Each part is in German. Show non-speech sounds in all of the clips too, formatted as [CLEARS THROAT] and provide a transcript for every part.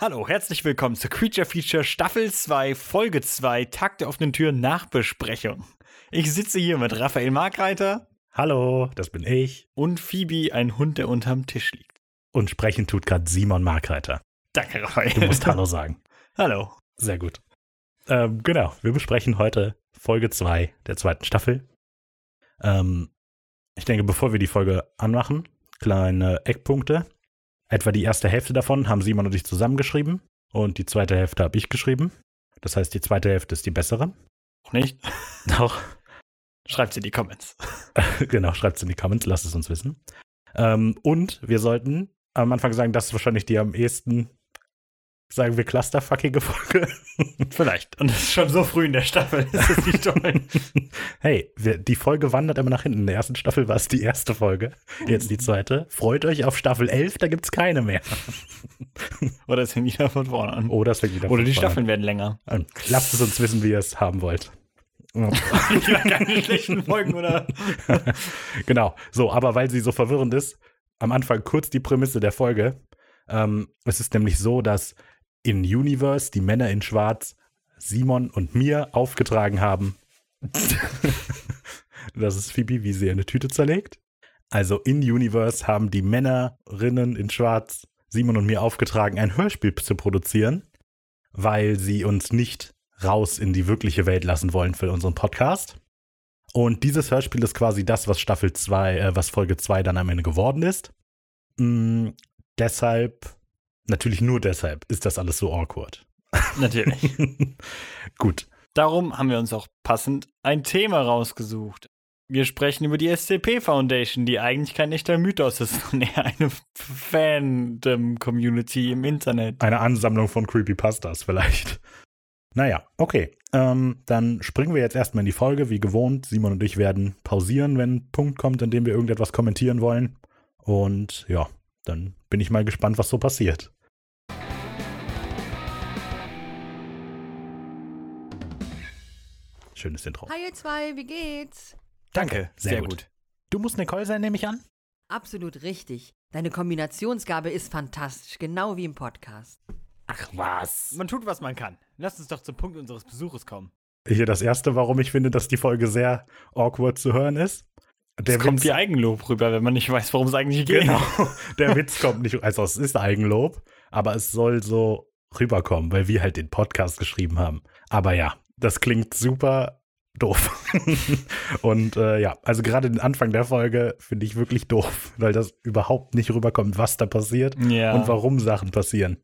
Hallo, herzlich willkommen zu Creature Feature Staffel 2, Folge 2, Tag der offenen Tür Nachbesprechung. Ich sitze hier mit Raphael Markreiter. Hallo, das bin ich. Und Phoebe, ein Hund, der unterm Tisch liegt. Und sprechen tut gerade Simon Markreiter. Danke, Raphael. Du musst Hallo sagen. [LAUGHS] Hallo. Sehr gut. Ähm, genau, wir besprechen heute Folge 2 der zweiten Staffel. Ähm, ich denke, bevor wir die Folge anmachen, kleine Eckpunkte. Etwa die erste Hälfte davon haben Simon und ich zusammengeschrieben und die zweite Hälfte habe ich geschrieben. Das heißt, die zweite Hälfte ist die bessere. Auch nicht? [LAUGHS] Doch. Schreibt sie in die Comments. [LAUGHS] genau, schreibt es in die Comments, lasst es uns wissen. Ähm, und wir sollten am Anfang sagen, das ist wahrscheinlich die am ehesten sagen wir clusterfuckige Folge. [LAUGHS] Vielleicht. Und das ist schon so früh in der Staffel. Das [LAUGHS] ist nicht toll. hey, wir, die Folge wandert immer nach hinten. In der ersten Staffel war es die erste Folge. Jetzt die zweite. Freut euch auf Staffel 11, da gibt es keine mehr. [LAUGHS] Oder es fängt wieder von vorne an. Oder es fängt wieder Oder die Staffeln werden länger. an. Lasst es uns wissen, wie ihr es haben wollt. Keine schlechten Folgen, oder? genau. So, aber weil sie so verwirrend ist, am Anfang kurz die Prämisse der Folge. Ähm, es ist nämlich so, dass in Universe die Männer in Schwarz Simon und mir aufgetragen haben. [LAUGHS] das ist Phoebe, wie sie eine Tüte zerlegt. Also in Universe haben die Männerinnen in Schwarz Simon und mir aufgetragen, ein Hörspiel zu produzieren, weil sie uns nicht raus in die wirkliche Welt lassen wollen für unseren Podcast. Und dieses Hörspiel ist quasi das, was Staffel 2, äh, was Folge 2 dann am Ende geworden ist. Mm, deshalb, natürlich nur deshalb, ist das alles so awkward. [LAUGHS] Natürlich. Gut. Darum haben wir uns auch passend ein Thema rausgesucht. Wir sprechen über die SCP Foundation, die eigentlich kein echter Mythos ist, [LAUGHS] sondern eher eine Fandom-Community im Internet. Eine Ansammlung von Creepypastas vielleicht. Naja, okay. Ähm, dann springen wir jetzt erstmal in die Folge. Wie gewohnt, Simon und ich werden pausieren, wenn ein Punkt kommt, in dem wir irgendetwas kommentieren wollen. Und ja, dann bin ich mal gespannt, was so passiert. Schönes Intro. Hi ihr zwei, wie geht's? Danke, Sehr sehr, gut. gut. Du musst Nicole sein, nehme ich an? Absolut richtig. Deine Kombinationsgabe ist fantastisch, genau wie im Podcast. Ach was. Man tut, was man kann. Lass uns doch zum Punkt unseres Besuches kommen. Hier das erste, warum ich finde, dass die Folge sehr awkward zu hören ist. Der Es kommt Witz- wie Eigenlob rüber, wenn man nicht weiß, worum es eigentlich geht. Genau. Der Witz kommt nicht, also es ist Eigenlob, aber es soll so rüberkommen, weil wir halt den Podcast geschrieben haben. Aber ja, das klingt super doof. [LAUGHS] Und äh, ja, also gerade den Anfang der Folge finde ich wirklich doof, weil das überhaupt nicht rüberkommt, was da passiert Ja. und warum Sachen passieren.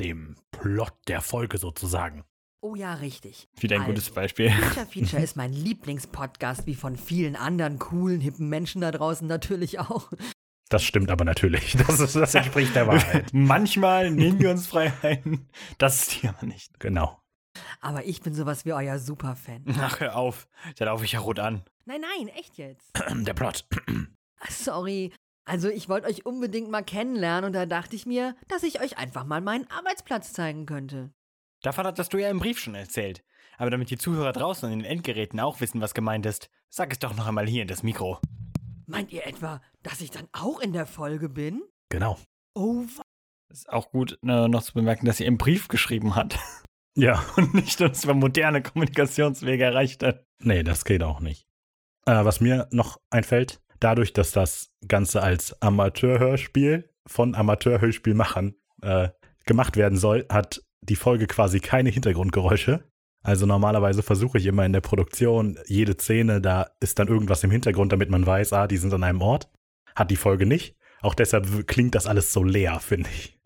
Dem Plot der Folge sozusagen. Oh ja, richtig. Wieder ein Also, gutes Beispiel. Feature [LAUGHS] Feature ist mein Lieblingspodcast, wie von vielen anderen coolen, hippen Menschen da draußen natürlich auch. Das stimmt aber natürlich. [LAUGHS] Das, ist, das entspricht der Wahrheit. [LAUGHS] Manchmal nehmen wir uns Freiheiten. Das ist hier aber nicht. Genau. Aber ich bin sowas wie euer Superfan. Ach, hör auf. Da laufe ich ja rot an. Nein, nein, echt jetzt. [CLEARS THROAT] Der Plot. [CLEARS THROAT] Sorry. Also ich wollte euch unbedingt mal kennenlernen und da dachte ich mir, dass ich euch einfach mal meinen Arbeitsplatz zeigen könnte. Davon hattest du ja im Brief schon erzählt. Aber damit die Zuhörer draußen an den Endgeräten auch wissen, was gemeint ist, sag es doch noch einmal hier in das Mikro. Meint ihr etwa, dass ich dann auch in der Folge bin? Genau. Oh, Ist auch gut äh, noch zu bemerken, dass sie im Brief geschrieben hat [LAUGHS] Ja. [LAUGHS] und nicht uns über moderne Kommunikationswege erreicht hat. Nee, das geht auch nicht. Äh, was mir noch einfällt, dadurch, dass das Ganze als Amateurhörspiel von Amateurhörspielmachern äh, gemacht werden soll, hat die Folge quasi keine Hintergrundgeräusche. Also normalerweise versuche ich immer in der Produktion jede Szene, da ist dann irgendwas im Hintergrund, damit man weiß, ah, die sind an einem Ort. Hat die Folge nicht. Auch deshalb klingt das alles so leer, finde ich.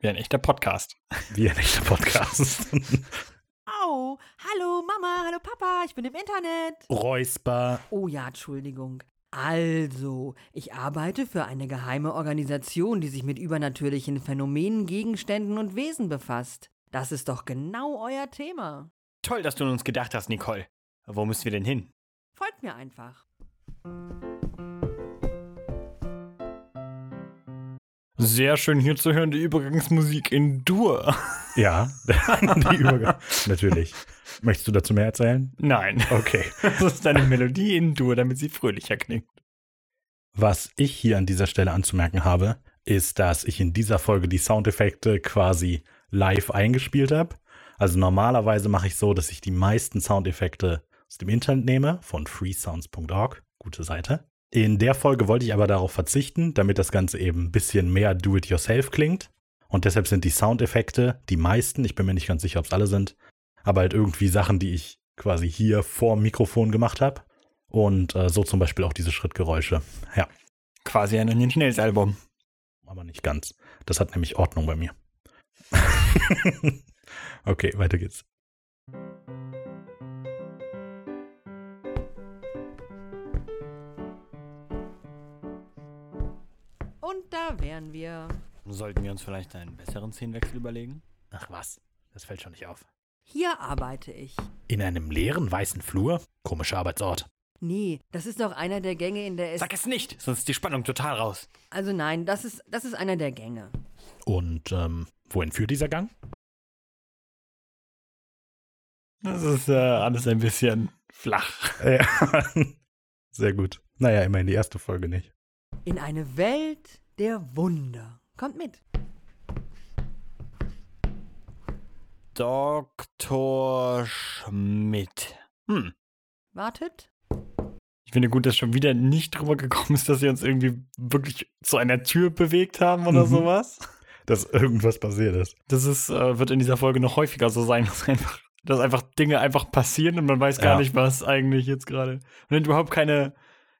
Wie ein echter Podcast. Wie ein echter Podcast. [LAUGHS] Au, hallo Mama, hallo Papa, ich bin im Internet. Räusper. Oh ja, Entschuldigung. Also, ich arbeite für eine geheime Organisation, die sich mit übernatürlichen Phänomenen, Gegenständen und Wesen befasst. Das ist doch genau euer Thema. Toll, dass du an uns gedacht hast, Nicole. Wo müssen wir denn hin? Folgt mir einfach. Sehr schön hier zu hören, die Übergangsmusik in Dur. [LAUGHS] Ja, [LAUGHS] die Übergang. Natürlich. Möchtest du dazu mehr erzählen? Nein, Okay. [LAUGHS] das ist eine Melodie in Dur, damit sie fröhlicher klingt. Was ich hier an dieser Stelle anzumerken habe, ist, dass ich in dieser Folge die Soundeffekte quasi live eingespielt habe. Also normalerweise mache ich so, dass ich die meisten Soundeffekte aus dem Internet nehme, von freesounds.org, gute Seite. In der Folge wollte ich aber darauf verzichten, damit das Ganze eben ein bisschen mehr do-it-yourself klingt. Und deshalb sind die Soundeffekte, die meisten, ich bin mir nicht ganz sicher, ob es alle sind, aber halt irgendwie Sachen, die ich quasi hier vor dem Mikrofon gemacht habe. Und äh, so zum Beispiel auch diese Schrittgeräusche. Ja. Quasi ein Nine Nails Album. Aber nicht ganz. Das hat nämlich Ordnung bei mir. [LAUGHS] okay, weiter geht's. Da wären wir. Sollten wir uns vielleicht einen besseren Szenenwechsel überlegen? Ach was, das fällt schon nicht auf. Hier arbeite ich. In einem leeren weißen Flur? Komischer Arbeitsort. Nee, das ist doch einer der Gänge in der S. Sag es nicht, sonst ist die Spannung total raus. Also nein, das ist, das ist einer der Gänge. Und ähm, wohin führt dieser Gang? Das ist äh, alles ein bisschen flach. [LAUGHS] Ja. Sehr gut. Naja, immerhin die erste Folge nicht. In eine Welt der Wunder. Kommt mit. Dr. Schmidt. Hm. Wartet. Ich finde gut, dass schon wieder nicht drüber gekommen ist, dass sie uns irgendwie wirklich zu einer Tür bewegt haben oder Mhm. sowas. Dass irgendwas passiert ist. Das ist, äh, wird in dieser Folge noch häufiger so sein, [LAUGHS] dass einfach, dass einfach Dinge einfach passieren und man weiß gar Ja. nicht, was eigentlich jetzt gerade. Man hat überhaupt keine,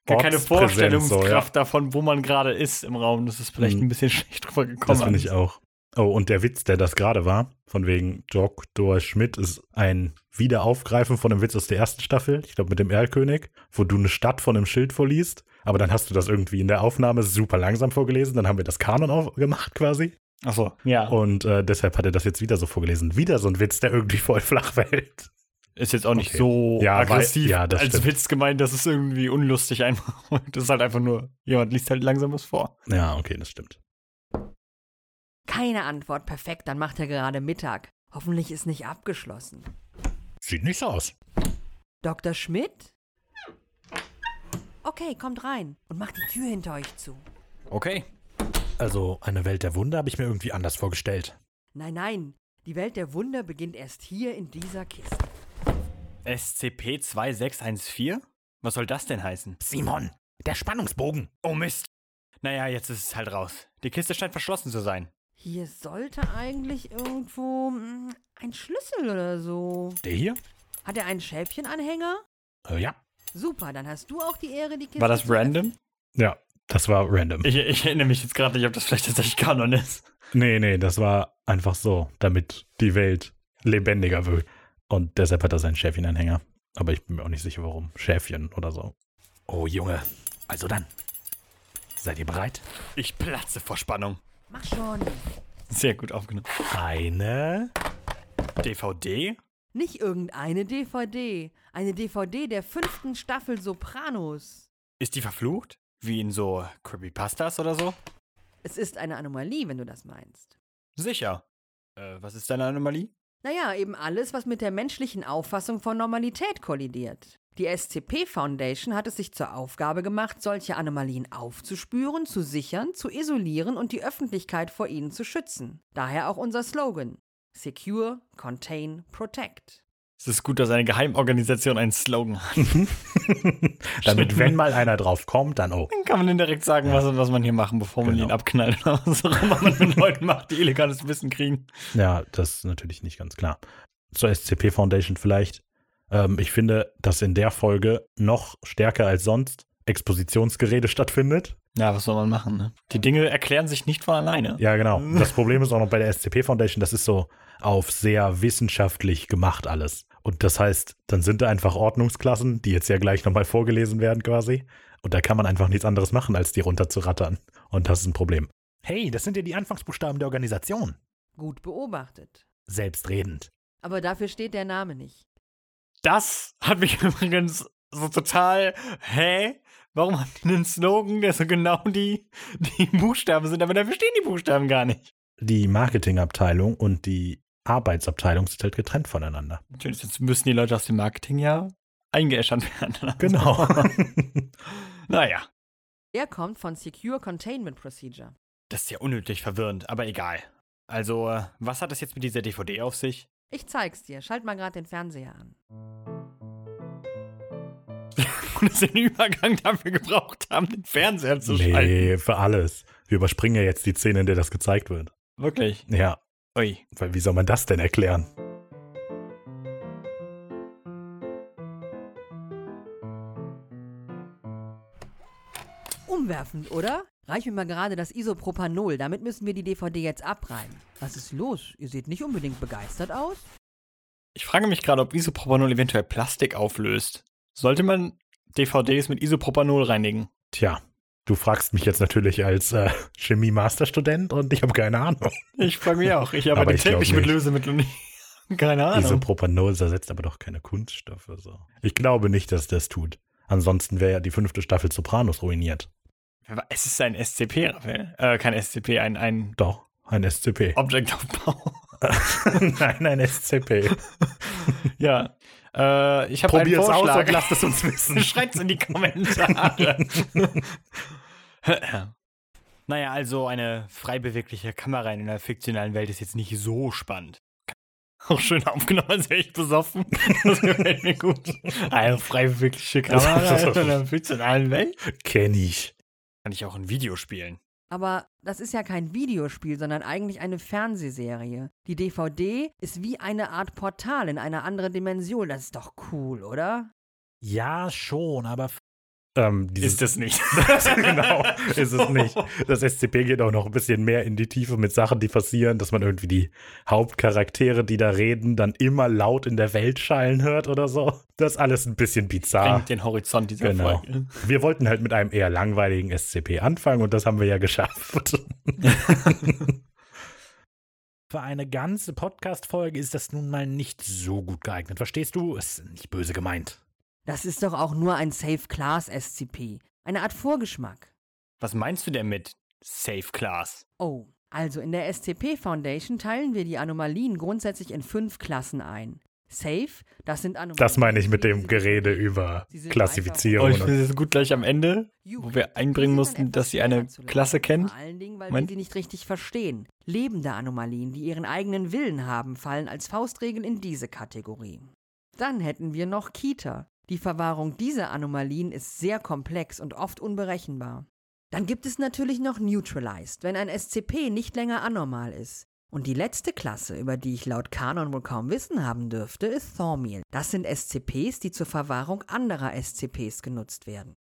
gar keine Vorstellungskraft so, davon, wo man gerade ist im Raum. Das ist vielleicht Mhm. ein bisschen [LAUGHS] schlecht drüber gekommen. Das finde ich auch. Oh, und der Witz, der das gerade war, von wegen Dr. Schmidt, ist ein Wiederaufgreifen von einem Witz aus der ersten Staffel, ich glaube mit dem Erlkönig, wo du eine Stadt von einem Schild vorliest, aber dann hast du das irgendwie in der Aufnahme super langsam vorgelesen, dann haben wir das Kanon gemacht quasi. Achso, ja. Und äh, deshalb hat er das jetzt wieder so vorgelesen. Wieder so ein Witz, der irgendwie voll flach fällt. Ist jetzt auch nicht Okay. so Ja, weil- aggressiv ja, das als stimmt. Witz gemeint, das ist irgendwie unlustig einfach. [LAUGHS] Das ist halt einfach nur, jemand liest halt langsam was vor. Ja, okay, das stimmt. Keine Antwort. Perfekt, dann macht er gerade Mittag. Hoffentlich ist nicht abgeschlossen. Sieht nicht so aus. Dr. Schmidt? Okay, kommt rein und macht die Tür hinter euch zu. Okay. Also, eine Welt der Wunder habe ich mir irgendwie anders vorgestellt. Nein, nein, die Welt der Wunder beginnt erst hier in dieser Kiste. SCP-2614? Was soll das denn heißen? Simon, der Spannungsbogen. Oh Mist. Naja, jetzt ist es halt raus. Die Kiste scheint verschlossen zu sein. Hier sollte eigentlich irgendwo hm, ein Schlüssel oder so. Der hier? Hat er einen Schälfchenanhänger? Äh, ja. Super, dann hast du auch die Ehre, die Kiste War das zu random? Ja, das war random. Ich, ich erinnere mich jetzt gerade nicht, ob das vielleicht tatsächlich Kanon ist. Nee, nee, das war einfach so, damit die Welt lebendiger wird. Und deshalb hat er seinen Schäfchenanhänger. Aber ich bin mir auch nicht sicher, warum. Schäfchen oder so. Oh, Junge. Also dann. Seid ihr bereit? Ich platze vor Spannung. Mach schon. Sehr gut aufgenommen. Eine. DVD? Nicht irgendeine DVD. Eine DVD der fünften Staffel Sopranos. Ist die verflucht? Wie in so Creepypastas oder so? Es ist eine Anomalie, wenn du das meinst. Sicher. Äh, was ist deine Anomalie? Naja, eben alles, was mit der menschlichen Auffassung von Normalität kollidiert. Die SCP Foundation hat es sich zur Aufgabe gemacht, solche Anomalien aufzuspüren, zu sichern, zu isolieren und die Öffentlichkeit vor ihnen zu schützen. Daher auch unser Slogan: Secure, Contain, Protect. Es ist gut, dass eine Geheimorganisation einen Slogan hat. [LAUGHS] Damit, wenn mal einer drauf kommt, dann oh. Dann kann man dann direkt sagen, was, was man hier machen, bevor man Genau. ihn abknallt oder was auch immer man mit Leuten macht, die illegales Wissen kriegen. Ja, das ist natürlich nicht ganz klar. Zur SCP Foundation vielleicht. Ähm, ich finde, dass in der Folge noch stärker als sonst Expositionsgerede stattfindet. Ja, was soll man machen, ne? Die Dinge erklären sich nicht von alleine. Ja, genau. [LAUGHS] Das Problem ist auch noch bei der SCP Foundation, das ist so auf sehr wissenschaftlich gemacht alles. Und das heißt, dann sind da einfach Ordnungsklassen, die jetzt ja gleich nochmal vorgelesen werden quasi. Und da kann man einfach nichts anderes machen, als die runterzurattern. Und das ist ein Problem. Hey, das sind ja die Anfangsbuchstaben der Organisation. Gut beobachtet. Selbstredend. Aber dafür steht der Name nicht. Das hat mich [LAUGHS] übrigens so total, hä? Warum haben die einen Slogan, der so genau die, die Buchstaben sind, aber dafür stehen die Buchstaben gar nicht. Die Marketingabteilung und die Arbeitsabteilung sind halt getrennt voneinander. Natürlich, jetzt müssen die Leute aus dem Marketing ja eingeäschert werden. [LAUGHS] Genau. [LAUGHS] naja. Er kommt von Secure Containment Procedure. Das ist ja unnötig verwirrend, aber egal. Also, äh, was hat das jetzt mit dieser DVD auf sich? Ich zeig's dir. Schalt mal gerade den Fernseher an. [LAUGHS] Und dass wir den Übergang dafür gebraucht haben, den Fernseher zu schalten. Nee, für alles. Wir überspringen ja jetzt die Szene, in der das gezeigt wird. Wirklich. Ja, Ui. weil wie soll man das denn erklären? Umwerfend, oder? Reich mir mal gerade das Isopropanol. Damit müssen wir die DVD jetzt abreiben. Was ist los? Ihr seht nicht unbedingt begeistert aus? Ich frage mich gerade, ob Isopropanol eventuell Plastik auflöst. Sollte man DVDs mit Isopropanol reinigen? Tja, du fragst mich jetzt natürlich als äh, Chemie-Masterstudent und ich habe keine Ahnung. Ich frage mich auch. Ich arbeite täglich mit nicht. Lösemitteln. [LAUGHS] Keine Ahnung. Isopropanol zersetzt aber doch keine Kunststoffe. So. Ich glaube nicht, dass das tut. Ansonsten wäre ja die fünfte Staffel Sopranos ruiniert. Es ist ein SCP, Raphael. Äh, kein SCP, ein, ein Doch, ein SCP. Object of Power. Nein, ein SCP. [LAUGHS] ja. Äh, ich habe einen Probier's aus Vorschlag. und lasst es uns [LAUGHS] wissen. Schreit's in die Kommentare. Naja, also eine frei bewegliche Kamera in einer fiktionalen Welt ist jetzt nicht so spannend. [LAUGHS] Auch schön aufgenommen, als wäre ich besoffen. [LAUGHS] Das gefällt mir gut. Eine frei bewegliche Kamera in einer fiktionalen Welt. Kenn ich. Kann ich auch ein Video spielen. Aber das ist ja kein Videospiel, sondern eigentlich eine Fernsehserie. Die DVD ist wie eine Art Portal in eine andere Dimension. Das ist doch cool, oder? Ja, schon, aber. Ähm, dieses, Ist es nicht. [LAUGHS] genau, ist es nicht. Das SCP geht auch noch ein bisschen mehr in die Tiefe mit Sachen, die passieren, dass man irgendwie die Hauptcharaktere, die da reden, dann immer laut in der Welt schallen hört oder so. Das ist alles ein bisschen bizarr. Bringt den Horizont dieser Genau. Folge. Wir wollten halt mit einem eher langweiligen SCP anfangen und das haben wir ja geschafft. [LAUGHS] Für eine ganze Podcast-Folge ist das nun mal nicht so gut geeignet. Verstehst du? Ist nicht böse gemeint. Das ist doch auch nur ein Safe-Class-SCP. Eine Art Vorgeschmack. Was meinst du denn mit Safe Class? Oh, also in der SCP Foundation teilen wir die Anomalien grundsätzlich in fünf Klassen ein. Safe, das sind Anomalien. Das meine ich mit dem Gerede safe. über sind Oh, Klassifizierung. ich finde es gut gleich am Ende, wo wir einbringen mussten, dass sie eine Klasse kennt. Vor allen Dingen, weil Moment. wir sie nicht richtig verstehen. Lebende Anomalien, die ihren eigenen Willen haben, fallen als Faustregel in diese Kategorie. Dann hätten wir noch Kita. Die Verwahrung dieser Anomalien ist sehr komplex und oft unberechenbar. Dann gibt es natürlich noch Neutralized, wenn ein SCP nicht länger anormal ist. Und die letzte Klasse, über die ich laut Kanon wohl kaum Wissen haben dürfte, ist Thormeal. Das sind SCPs, die zur Verwahrung anderer SCPs genutzt werden.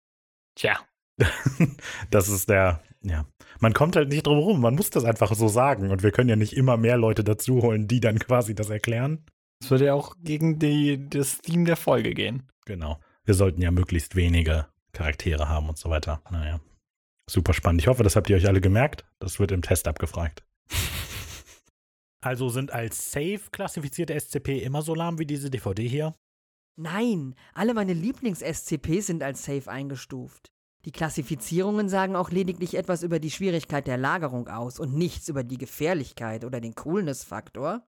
Tja, [LAUGHS] Das ist der, ja. Man kommt halt nicht drum rum. Man muss das einfach so sagen. Und wir können ja nicht immer mehr Leute dazu holen, die dann quasi das erklären. Das würde ja auch gegen die, das Theme der Folge gehen. Genau. Wir sollten ja möglichst wenige Charaktere haben und so weiter. Naja. Super spannend. Ich hoffe, das habt ihr euch alle gemerkt. Das wird im Test abgefragt. [LAUGHS] Also sind als safe klassifizierte SCP immer so lahm wie diese DVD hier? Nein, alle meine Lieblings-SCPs sind als Safe eingestuft. Die Klassifizierungen sagen auch lediglich etwas über die Schwierigkeit der Lagerung aus und nichts über die Gefährlichkeit oder den Coolness-Faktor.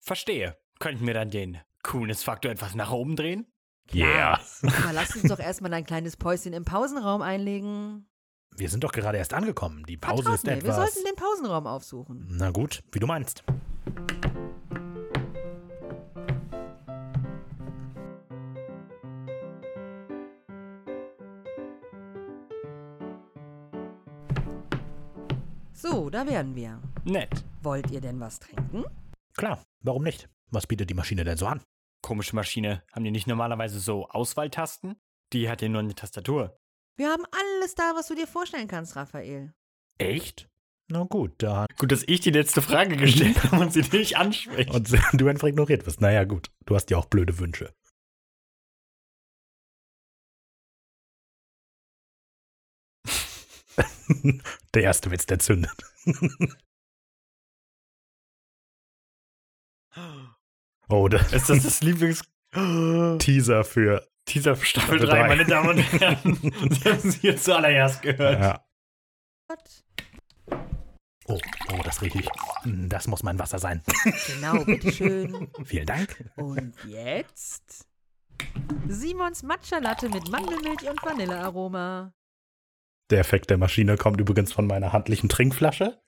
Verstehe. Könnten wir dann den Coolness-Faktor etwas nach oben drehen? Klar. Aber lass uns doch erstmal ein kleines Päuschen im Pausenraum einlegen. Wir sind doch gerade erst angekommen. Die Pause Vertraut ist mir, wir etwas. sollten den Pausenraum aufsuchen. Na gut, wie du meinst. So, da wären wir. Nett. Wollt ihr denn was trinken? Klar, warum nicht? Was bietet die Maschine denn so an? Komische Maschine. Haben die nicht normalerweise so Auswahltasten? Die hat ja nur eine Tastatur. Wir haben alles da, was du dir vorstellen kannst, Raphael. Echt? Na gut, da. Gut, dass ich die letzte Frage gestellt habe und sie nicht anspricht. Und [LAUGHS] du einfach ignoriert wirst. Naja, gut. Du hast ja auch blöde Wünsche. [LAUGHS] der erste Witz, der zündet. [LAUGHS] Oh, das Ist das das Lieblings... [GASPS] Teaser für. Teaser für Staffel Staffel 3, drei. meine Damen und Herren. [LAUGHS] Sie haben sie jetzt zuallererst gehört. Ja. Oh, oh, das rieche ich. Hm, Das muss mein Wasser sein. Genau, bitteschön. [LAUGHS] Vielen Dank. Und jetzt Simons Matcha Latte mit Mandelmilch und Vanillearoma. Der Effekt der Maschine kommt übrigens von meiner handlichen Trinkflasche.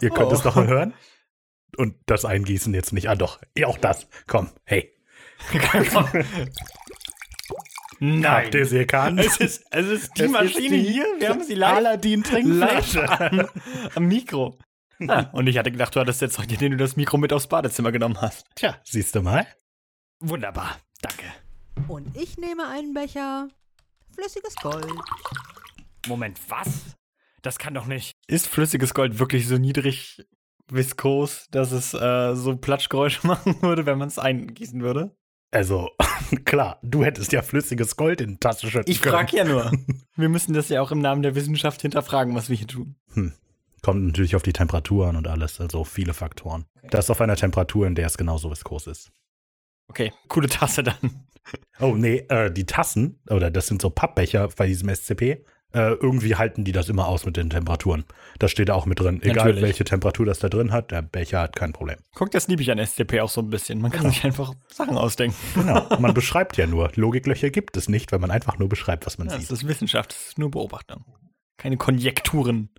Ihr könnt Oh. es doch mal hören. Und das Eingießen jetzt nicht. Ah, doch. Ja, auch das. Komm, hey. [LAUGHS] Nein. Habt ihr sie erkannt? Es ist, es ist die Es ist Maschine die hier. Wir haben sie live, Aladdin live Trinkflasche. am, am Mikro. Ah, und ich hatte gedacht, du hattest jetzt heute, den du das Mikro mit aufs Badezimmer genommen hast. Tja, siehst du mal. Wunderbar. Danke. Und ich nehme einen Becher flüssiges Gold. Moment, was? Das kann doch nicht. Ist flüssiges Gold wirklich so niedrig viskos, dass es äh, so Platschgeräusche [LAUGHS] machen würde, wenn man es eingießen würde? Also, [LAUGHS] klar, du hättest ja flüssiges Gold in die Tasche schütten Ich frage ja nur. [LAUGHS] Wir müssen das ja auch im Namen der Wissenschaft hinterfragen, was wir hier tun. Kommt natürlich auf die Temperatur an und alles, also viele Faktoren. Das auf einer Temperatur, in der es genauso viskos ist. Okay, coole Tasse dann. Oh, nee, äh, die Tassen, oder das sind so Pappbecher bei diesem SCP, äh, irgendwie halten die das immer aus mit den Temperaturen. Das steht da auch mit drin. Egal Natürlich. welche Temperatur das da drin hat, der Becher hat kein Problem. Guck, das liebe ich an SCP auch so ein bisschen. Man kann sich einfach Sachen ausdenken. Genau, [LAUGHS] man beschreibt ja nur. Logiklöcher gibt es nicht, wenn man einfach nur beschreibt, was man Ja, das sieht. ist Wissenschaft, das ist nur Beobachtung. Keine Konjekturen.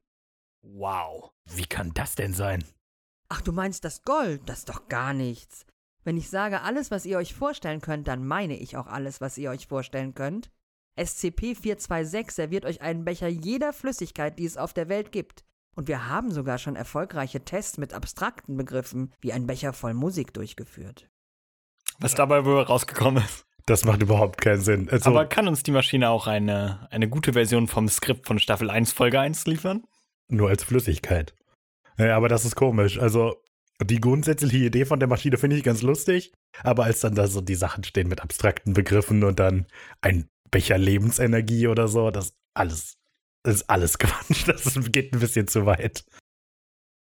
Wow. Wie kann das denn sein? Ach, du meinst das Gold? Das ist doch gar nichts. Wenn ich sage alles, was ihr euch vorstellen könnt, dann meine ich auch alles, was ihr euch vorstellen könnt. SCP-426 serviert euch einen Becher jeder Flüssigkeit, die es auf der Welt gibt. Und wir haben sogar schon erfolgreiche Tests mit abstrakten Begriffen wie ein Becher voll Musik durchgeführt. Was dabei wohl rausgekommen ist. Das macht überhaupt keinen Sinn. Also, Aber kann uns die Maschine auch eine, eine gute Version vom Skript von Staffel 1, Folge 1 liefern? nur als Flüssigkeit. Ja, aber das ist komisch. Also, die grundsätzliche Idee von der Maschine finde ich ganz lustig, aber als dann da so die Sachen stehen mit abstrakten Begriffen und dann ein Becher Lebensenergie oder so, das alles, das ist alles [LAUGHS] Quatsch. Das geht ein bisschen zu weit.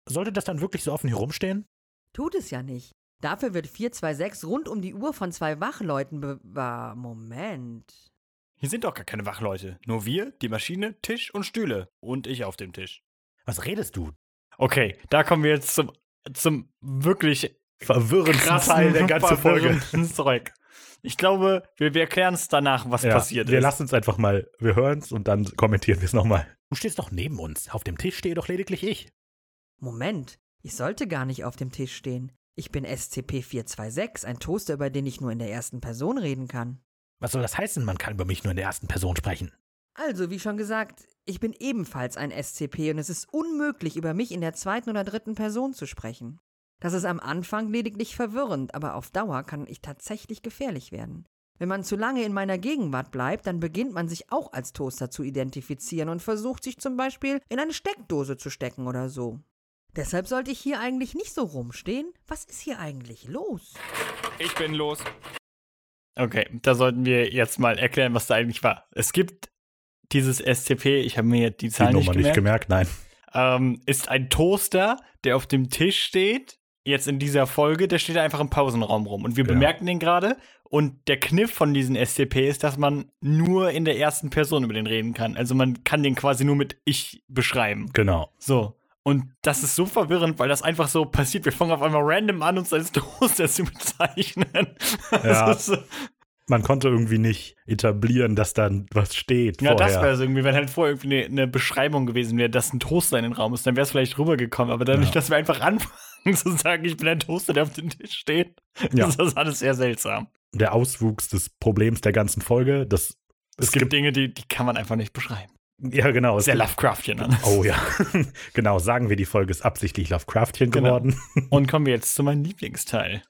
Sollte das dann wirklich so offen hier rumstehen? Tut es ja nicht. Dafür wird 426 rund um die Uhr von zwei Wachleuten bewahr. Moment. Hier sind doch gar keine Wachleute. Nur wir, die Maschine, Tisch und Stühle. Und ich auf dem Tisch. Was redest du? Okay, da kommen wir jetzt zum, zum wirklich Verwirrendsten Teil der ganzen Folge. Zeug. Ich glaube, wir, wir erklären es danach, was Ja, passiert wir ist. lassen es einfach mal, wir hören es und dann kommentieren wir es nochmal. Du stehst doch neben uns. Auf dem Tisch stehe doch lediglich ich. Moment. Ich sollte gar nicht auf dem Tisch stehen. Ich bin SCP-426, ein Toaster, über den ich nur in der ersten Person reden kann. Was soll das heißen? Man kann über mich nur in der ersten Person sprechen. Also, wie schon gesagt, ich bin ebenfalls ein SCP und es ist unmöglich, über mich in der zweiten oder dritten Person zu sprechen. Das ist am Anfang lediglich verwirrend, aber auf Dauer kann ich tatsächlich gefährlich werden. Wenn man zu lange in meiner Gegenwart bleibt, dann beginnt man sich auch als Toaster zu identifizieren und versucht sich zum Beispiel in eine Steckdose zu stecken oder so. Deshalb sollte ich hier eigentlich nicht so rumstehen. Was ist hier eigentlich los? Ich bin los. Okay, da sollten wir jetzt mal erklären, was da eigentlich war. Es gibt dieses SCP, ich habe mir die Die Zahl Nummer nicht nicht gemerkt, gemerkt, nein. ähm, ist ein Toaster, der auf dem Tisch steht. Jetzt in dieser Folge, der steht einfach im Pausenraum rum. Und wir Ja. bemerken den gerade. Und der Kniff von diesen SCP ist, dass man nur in der ersten Person über den reden kann. Also man kann den quasi nur mit Ich beschreiben. Genau. So. Und das ist so verwirrend, weil das einfach so passiert. Wir fangen auf einmal random an, uns als Toaster [LAUGHS] zu bezeichnen. Ja. Das ist Man konnte irgendwie nicht etablieren, dass dann was steht Ja, das vorher. wäre es irgendwie, wenn halt vorher irgendwie eine, eine Beschreibung gewesen wäre, dass ein Toaster in den Raum ist, dann wäre es vielleicht rübergekommen. Aber dadurch, Ja. dass wir einfach anfangen [LAUGHS] zu sagen, ich bin ein Toaster, der auf dem Tisch steht, Ja. ist das alles sehr seltsam. der Auswuchs des Problems der ganzen Folge. Das, Es, gibt, Dinge, die, die kann man einfach nicht beschreiben. ja genau. Es Sehr gibt, Lovecraftian an. oh ja, [LAUGHS] genau. Sagen wir, die Folge ist absichtlich Lovecraftian Genau. geworden. [LAUGHS] Und kommen wir jetzt zu meinem Lieblingsteil.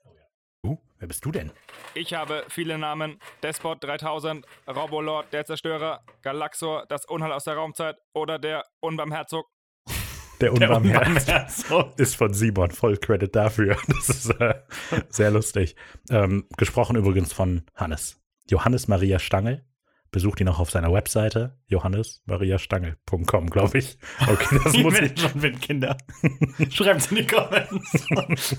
Uh, wer bist du denn? Ich habe viele Namen. Despot 3000, Robolord, der Zerstörer, Galaxor, das Unheil aus der Raumzeit oder der Unbarmherzog. Der. Unbarmherzog. ist von Simon. Voll Credit dafür. [LAUGHS] Das ist äh, sehr lustig. Ähm, gesprochen übrigens von Hannes. Johannes Maria Stangl. Besucht ihn auch auf seiner Webseite. johannesmariastangl.com, glaube ich. Okay, das [LAUGHS] Ich muss ich. schon mit Kinder. [LAUGHS] Schreibt in die Comments.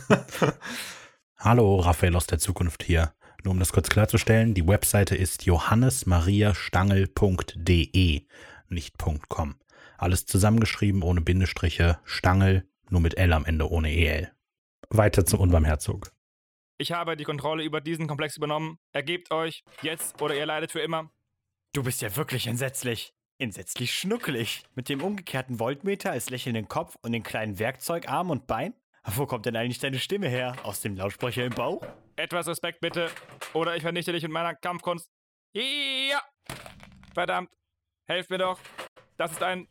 Hallo, Raphael aus der Zukunft hier. Nur um das kurz klarzustellen, die Webseite ist johannesmariastangl.de, nicht .com. Alles zusammengeschrieben, ohne Bindestriche, Stangl, nur mit L am Ende, ohne EL. Weiter zum Unbarmherzog. Ich habe die Kontrolle über diesen Komplex übernommen. Ergebt euch, jetzt oder ihr leidet für immer. Du bist ja wirklich entsetzlich. entsetzlich schnuckelig. Mit dem umgekehrten Voltmeter als lächelnden Kopf und den kleinen Werkzeugarm und Bein? Wo kommt denn eigentlich deine Stimme her? Aus dem Lautsprecher im Bauch? Etwas Respekt bitte, oder ich vernichte dich mit meiner Kampfkunst. Ja! Verdammt, helft mir doch. Das ist ein.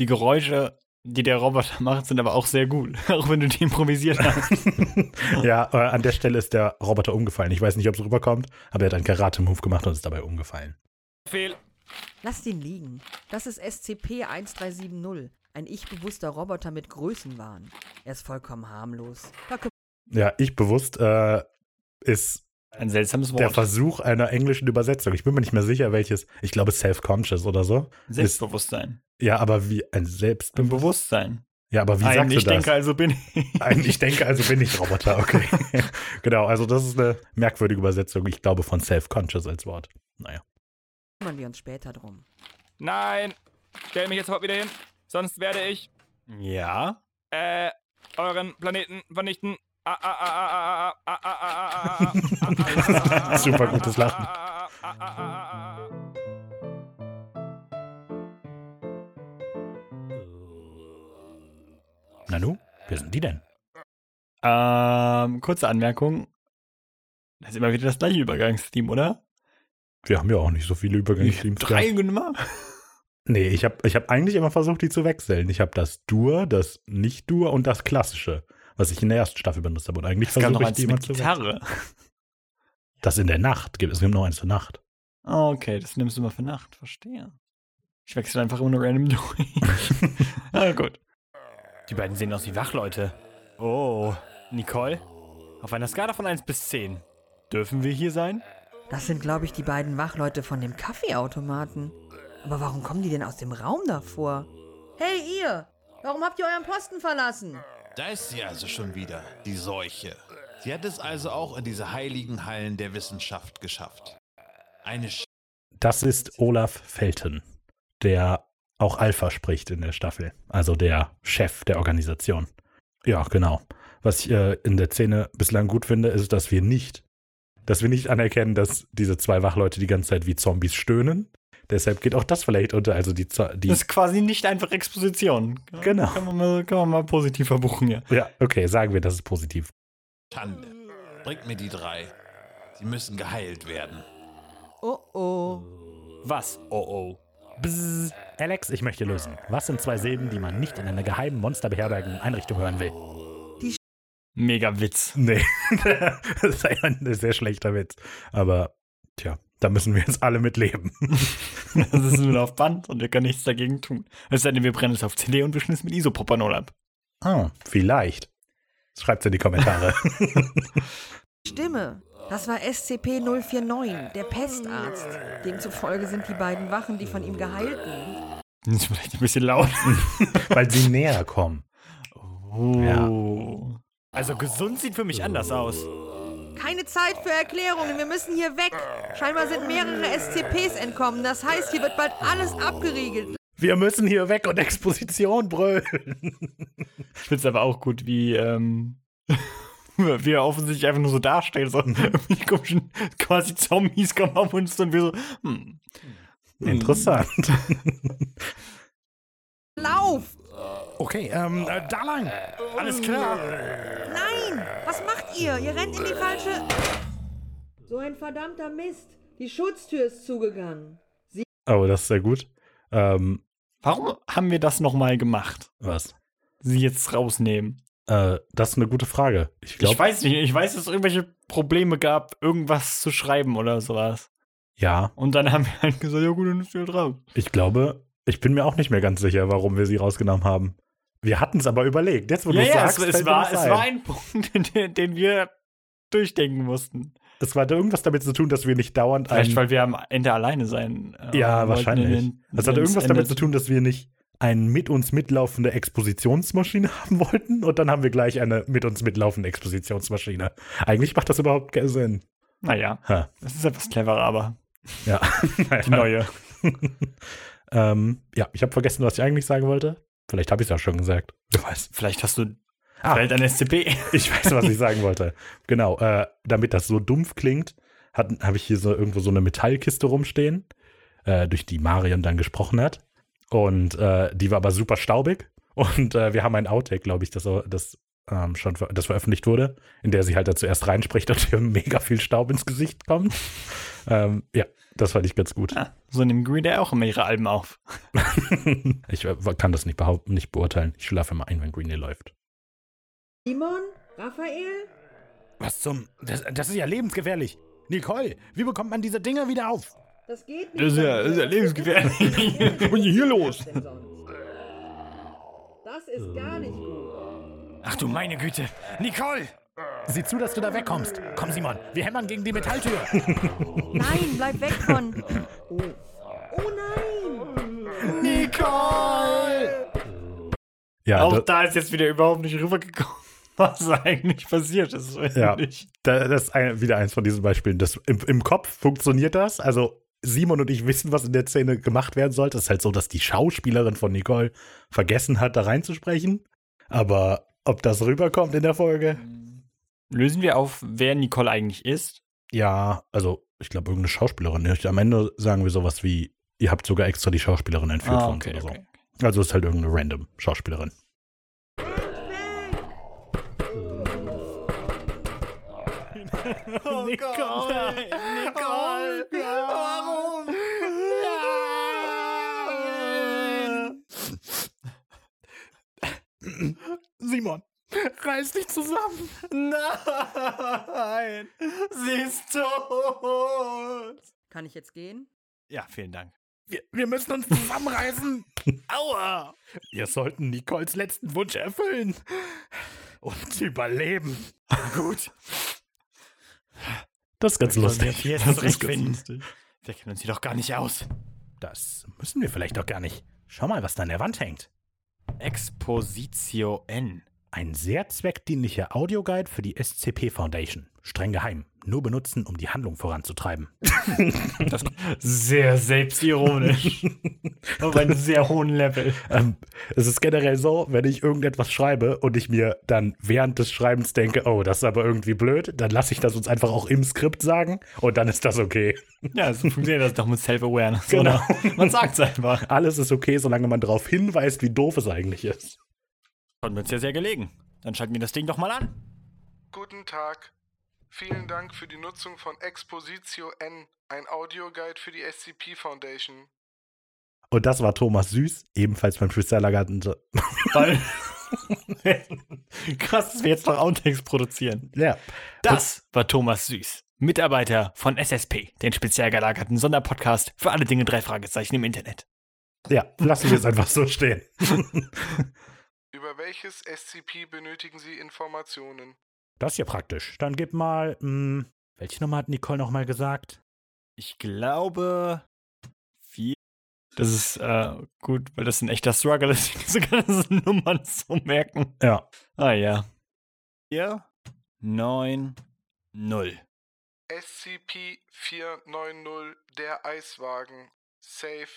Die Geräusche, die der Roboter [LAUGHS] macht, sind aber auch sehr gut. [LAUGHS] Auch wenn du die improvisiert [LAUGHS] hast. ja, an der Stelle ist der Roboter umgefallen. Ich weiß nicht, ob es rüberkommt, aber er hat einen Karate-Move gemacht und ist dabei umgefallen. Befehl. Lasst ihn liegen. Das ist SCP-1370, ein ich-bewusster Roboter mit Größenwahn. Er ist vollkommen harmlos. Ja, ich bewusst äh, ist Ein seltsames der Wort. Versuch einer englischen Übersetzung. Ich bin mir nicht mehr sicher, welches. Ich glaube, self-conscious oder so. Selbstbewusstsein. Ja, aber wie ein Selbst. Ein Bewusstsein. Ja, aber wie Ein sagst ich du das? denke, also bin ich. Ein ich denke, also bin ich Roboter, okay. [LAUGHS] genau, also das ist eine merkwürdige Übersetzung, ich glaube, von self-conscious als Wort. Naja. kümmern wir uns später drum. Nein! Stell mich jetzt sofort wieder hin, sonst werde ich, Ja. äh, euren Planeten vernichten. Super gutes Lachen. Nanu, wer sind die denn? Ähm, kurze Anmerkung. Das ist immer wieder das gleiche Übergangsteam, oder? Wir haben ja auch nicht so viele Übergangsteams. Drei ja. gemacht? Nee, ich habe ich hab eigentlich immer versucht, die zu wechseln. Ich habe das Dur, das Nicht-Dur und das Klassische was ich in der ersten Staffel benutzt habe. Und eigentlich versuche noch ich die immer mit zu. Gitarre. Das in der Nacht gibt es gibt noch eins zur Nacht. Ah, okay, das nimmst du mal für Nacht, verstehe. Ich wechsle einfach immer nur random [LAUGHS] durch. [LAUGHS] ah, gut. Die beiden sehen aus wie Wachleute. Oh, Nicole? Auf einer Skala von 1 bis 10. Dürfen wir hier sein? Das sind, glaube ich, die beiden Wachleute von dem Kaffeeautomaten. Aber warum kommen die denn aus dem Raum davor? Hey, ihr! Warum habt ihr euren Posten verlassen? Da ist sie also schon wieder, die Seuche. Sie hat es also auch in diese heiligen Hallen der Wissenschaft geschafft. Eine Sch Das ist Olaf Felten, der auch Alpha spricht in der Staffel. Also der Chef der Organisation. Ja, genau. Was ich äh, in der Szene bislang gut finde, ist, dass wir nicht, dass wir nicht anerkennen, dass diese zwei Wachleute die ganze Zeit wie Zombies stöhnen. Deshalb geht auch das vielleicht unter. Also die, die Das ist quasi nicht einfach Exposition. Genau. Kann man mal, kann man mal positiv verbuchen, ja. ja, okay, sagen wir, das ist positiv. Schande. Bringt mir die drei. Sie müssen geheilt werden. Oh oh. Was? Oh oh. Bzz. Alex, ich möchte lösen. Was sind zwei Silben, die man nicht in einer geheimen monsterbeherbergenden Einrichtung hören will? Mega Witz. Nee, [LAUGHS] das ist ein sehr schlechter Witz. Aber, tja, da müssen wir jetzt alle mit leben. [LAUGHS] Das ist nur auf Band und wir können nichts dagegen tun. Es sei denn, wir brennen es auf CD und wischen es mit Isopropanol ab. Ah, vielleicht. Schreibt's in die Kommentare. [LAUGHS] Stimme. Das war SCP-049, der Pestarzt. Demzufolge sind die beiden Wachen die von ihm Geheilten. Das ist vielleicht ein bisschen laut. [LAUGHS] Weil sie näher kommen. Oh. Also gesund sieht für mich anders aus. Keine Zeit für Erklärungen, wir müssen hier weg. Scheinbar sind mehrere SCPs entkommen. Das heißt, hier wird bald alles abgeriegelt. Wir müssen hier weg und Exposition brüllen. Ich finde es aber auch gut, wie ähm, [LAUGHS] wir offensichtlich einfach nur so dastehen. So [LAUGHS] die komischen quasi Zombies kommen auf uns und wir so, hm. Interessant. Lauf! Okay, ähm, äh, da lang. Alles klar. Nein! Was macht ihr? Ihr rennt in die falsche. So ein verdammter Mist. Die Schutztür ist zugegangen. Oh, das ist sehr gut. Ähm, Warum haben wir das nochmal gemacht? was? Sie jetzt rausnehmen. Äh, das ist eine gute Frage. Ich Ich glaube, weiß nicht, ich weiß, dass es irgendwelche Probleme gab, irgendwas zu schreiben oder sowas. ja. Und dann haben wir halt gesagt, ja gut, dann ist sie halt raus. Ich glaube, ich bin mir auch nicht mehr ganz sicher, warum wir sie rausgenommen haben. Wir hatten es aber überlegt. Jetzt, wo Ja, du ja, sagst, es, es, war, das es ein. war ein Punkt, [LAUGHS] den, den wir durchdenken mussten. Es war irgendwas damit zu tun, dass wir nicht dauernd Vielleicht, weil wir am Ende alleine sein. äh, Ja, wahrscheinlich. Es hatte irgendwas damit zu tun, dass wir nicht eine mit uns mitlaufende Expositionsmaschine [LAUGHS] haben wollten und dann haben wir gleich eine mit uns mitlaufende Expositionsmaschine. Eigentlich macht das überhaupt keinen Sinn. Naja, Ha. das ist etwas cleverer, aber Ja. [LAUGHS] die neue. Ähm, ja, ich habe vergessen, was ich eigentlich sagen wollte. Vielleicht habe ich es ja schon gesagt. Wer weiß. Vielleicht hast du Ah. vielleicht ein SCP. [LAUGHS] Ich weiß, was ich sagen wollte. Genau, äh, damit das so dumpf klingt, habe ich hier so irgendwo so eine Metallkiste rumstehen. äh, durch die Marion dann gesprochen hat. Und äh, die war aber super staubig. Und äh, wir haben ein Outtake, glaube ich, das, das ähm, schon ver das veröffentlicht wurde, in der sie halt da zuerst reinspricht und ihr [LAUGHS] mega viel Staub ins Gesicht kommt. ähm, ja, das fand ich ganz gut. Ah, so nimmt Green Day auch immer ihre Alben auf. [LAUGHS] ich äh, kann das nicht behaupten, nicht beurteilen. Ich schlafe immer ein, wenn Green Day läuft. Simon? Raphael? Was zum. Das, das ist ja lebensgefährlich. Nicole, wie bekommt man diese Dinger wieder auf? Das geht Das ist ja, das ist ja lebensgefährlich. Was ist hier los? Das ist gar nicht gut. Ach du meine Güte. Nicole! Sieh zu, dass du da wegkommst. Komm, Simon, wir hämmern gegen die Metalltür. Nein, bleib weg von. Oh, oh nein! Nicole! Ja, Auch da, ist jetzt wieder überhaupt nicht rübergekommen, [LAUGHS] was eigentlich passiert ist. Ja. Das ist ein, wieder eins von diesen Beispielen. Das, im, Im Kopf funktioniert das. Also Simon und ich wissen, was in der Szene gemacht werden sollte. Es ist halt so, dass die Schauspielerin von Nicole vergessen hat, da reinzusprechen. Aber ob das rüberkommt in der Folge? Lösen wir auf, wer Nicole eigentlich ist? Ja, also ich glaube, irgendeine Schauspielerin. Am Ende sagen wir sowas wie, ihr habt sogar extra die Schauspielerin entführt Ah, von uns okay, oder so. okay. Also ist halt irgendeine random Schauspielerin. Oh Nicole! Nicole! Warum? [LAUGHS] Simon, reiß dich zusammen. Nein! Sie ist tot! Kann ich jetzt gehen? Ja, vielen Dank. Wir, wir müssen uns zusammenreißen. [LAUGHS] Aua! Wir sollten Nicoles letzten Wunsch erfüllen. Und überleben. Gut. Das ist ganz lustig. Jetzt Das ist ganz lustig. Wir kennen uns hier doch gar nicht aus. Das müssen wir vielleicht doch gar nicht. Schau mal, was da an der Wand hängt. Expositio N. Ein sehr zweckdienlicher Audioguide für die SCP Foundation. Streng geheim. Nur benutzen, um die Handlung voranzutreiben. Sehr selbstironisch. [LAUGHS] Auf einem sehr hohen Level. Ähm, es ist generell so, wenn ich irgendetwas schreibe und ich mir dann während des Schreibens denke, oh, das ist aber irgendwie blöd, dann lasse ich das uns einfach auch im Skript sagen und dann ist das okay. Ja, so funktioniert das doch mit Self-Awareness. Genau. Oder? Man sagt es einfach. Alles ist okay, solange man darauf hinweist, wie doof es eigentlich ist. Kommt mir jetzt ja sehr gelegen. Dann schalten wir das Ding doch mal an. Guten Tag. Vielen Dank für die Nutzung von Expositio N, ein Audioguide für die SCP Foundation. Und das war Thomas Süß, ebenfalls beim Freestyler Garten. Weil. [LAUGHS] Krass, dass wir jetzt noch Outtakes produzieren. Ja, Das war Thomas Süß, Mitarbeiter von SSP, den speziell gelagerten Sonderpodcast für alle Dinge drei Fragezeichen im Internet. ja, lassen wir es einfach so stehen. [LAUGHS] Über welches SCP benötigen Sie Informationen? Das ist ja praktisch. Dann gib mal, mh, welche Nummer hat Nicole nochmal gesagt? Ich glaube. Vier. Das ist äh, gut, weil das ein echter Struggle ist, [LAUGHS] diese ganzen Nummern zu merken. Ja. Ah ja. 4, 9, 0. SCP-490, der Eiswagen. Safe.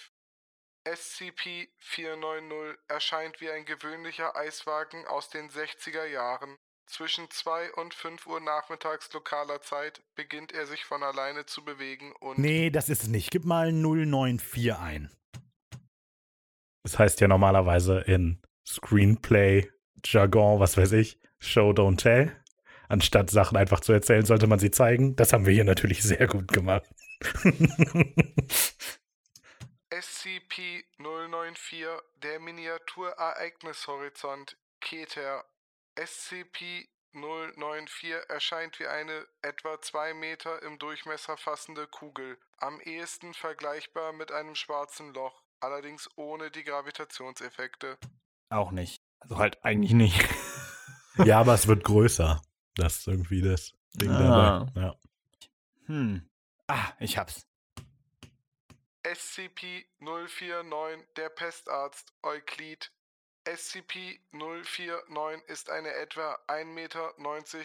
SCP-490 erscheint wie ein gewöhnlicher Eiswagen aus den 60er Jahren. Zwischen 2 und 5 Uhr nachmittags lokaler Zeit beginnt er sich von alleine zu bewegen und Nee, das ist es nicht. Gib mal 094 ein. Das heißt ja normalerweise in Screenplay, Jargon, was weiß ich, Show, don't tell. Anstatt Sachen einfach zu erzählen, sollte man sie zeigen. Das haben wir hier natürlich sehr gut gemacht. [LAUGHS] SCP-094, der Miniaturereignishorizont, Keter. SCP-094 erscheint wie eine etwa 2 Meter im Durchmesser fassende Kugel, am ehesten vergleichbar mit einem schwarzen Loch, allerdings ohne die Gravitationseffekte. Auch nicht. Also halt eigentlich nicht. [LAUGHS] ja, aber es wird [LAUGHS] größer. Das ist irgendwie das Ding Ah. dabei. Ja. Hm. Ah, ich hab's. SCP-049, der Pestarzt, Euklid. SCP-049 ist eine etwa 1,90 Meter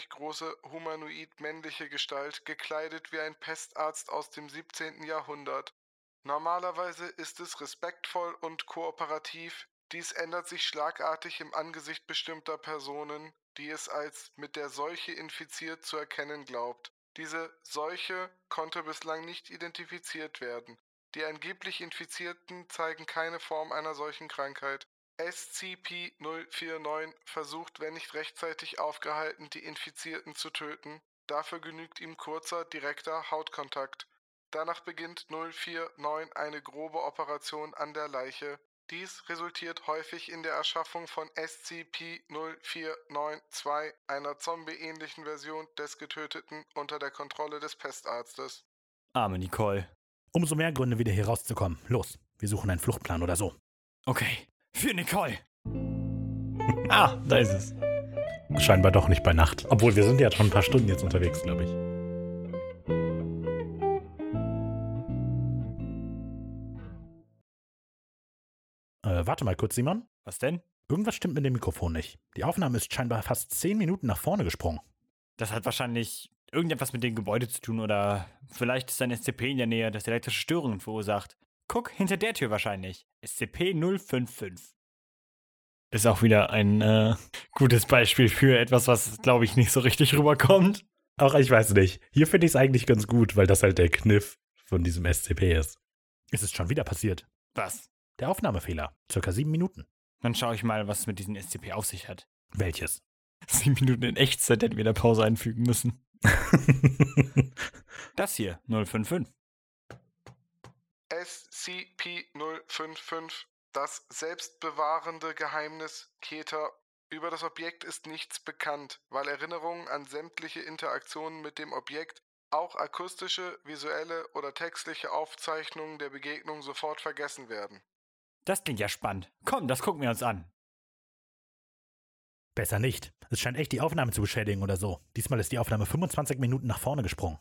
große humanoid-männliche Gestalt, gekleidet wie ein Pestarzt aus dem 17. Jahrhundert. Normalerweise ist es respektvoll und kooperativ, dies ändert sich schlagartig im Angesicht bestimmter Personen, die es als mit der Seuche infiziert zu erkennen glaubt. Diese Seuche konnte bislang nicht identifiziert werden. Die angeblich Infizierten zeigen keine Form einer solchen Krankheit. SCP-049 versucht, wenn nicht rechtzeitig aufgehalten, die Infizierten zu töten. Dafür genügt ihm kurzer, direkter Hautkontakt. Danach beginnt 049 eine grobe Operation an der Leiche. Dies resultiert häufig in der Erschaffung von SCP-0492, einer zombie-ähnlichen Version des Getöteten, unter der Kontrolle des Pestarztes. Arme Nicole. Umso mehr Gründe, wieder hier rauszukommen. Los, wir suchen einen Fluchtplan oder so. Okay. Für Nicole. [LAUGHS] ah, da ist es. Scheinbar doch nicht bei Nacht. Obwohl, wir sind ja schon ein paar Stunden jetzt unterwegs, glaube ich. Äh, warte mal kurz, Simon. Was denn? Irgendwas stimmt mit dem Mikrofon nicht. Die Aufnahme ist scheinbar fast zehn Minuten nach vorne gesprungen. Das hat wahrscheinlich irgendetwas mit dem Gebäude zu tun oder vielleicht ist ein SCP in der Nähe, das elektrische Störungen verursacht. Guck, hinter der Tür wahrscheinlich. SCP-055. Ist auch wieder ein äh, gutes Beispiel für etwas, was, glaube ich, nicht so richtig rüberkommt. Auch ich weiß nicht. Hier finde ich es eigentlich ganz gut, weil das halt der Kniff von diesem SCP ist. Es ist schon wieder passiert. Was? Der Aufnahmefehler. Circa sieben Minuten. Dann schaue ich mal, was mit diesem SCP auf sich hat. Welches? [LAUGHS] Sieben Minuten in Echtzeit hätten wir da Pause einfügen müssen. [LAUGHS] Das hier, 055. SCP-055, das selbstbewahrende Geheimnis Keter. Über das Objekt ist nichts bekannt, weil Erinnerungen an sämtliche Interaktionen mit dem Objekt, auch akustische, visuelle oder textliche Aufzeichnungen der Begegnung sofort vergessen werden. Das klingt ja spannend. Komm, das gucken wir uns an. Besser nicht. Es scheint echt die Aufnahme zu beschädigen oder so. Diesmal ist die Aufnahme 25 Minuten nach vorne gesprungen.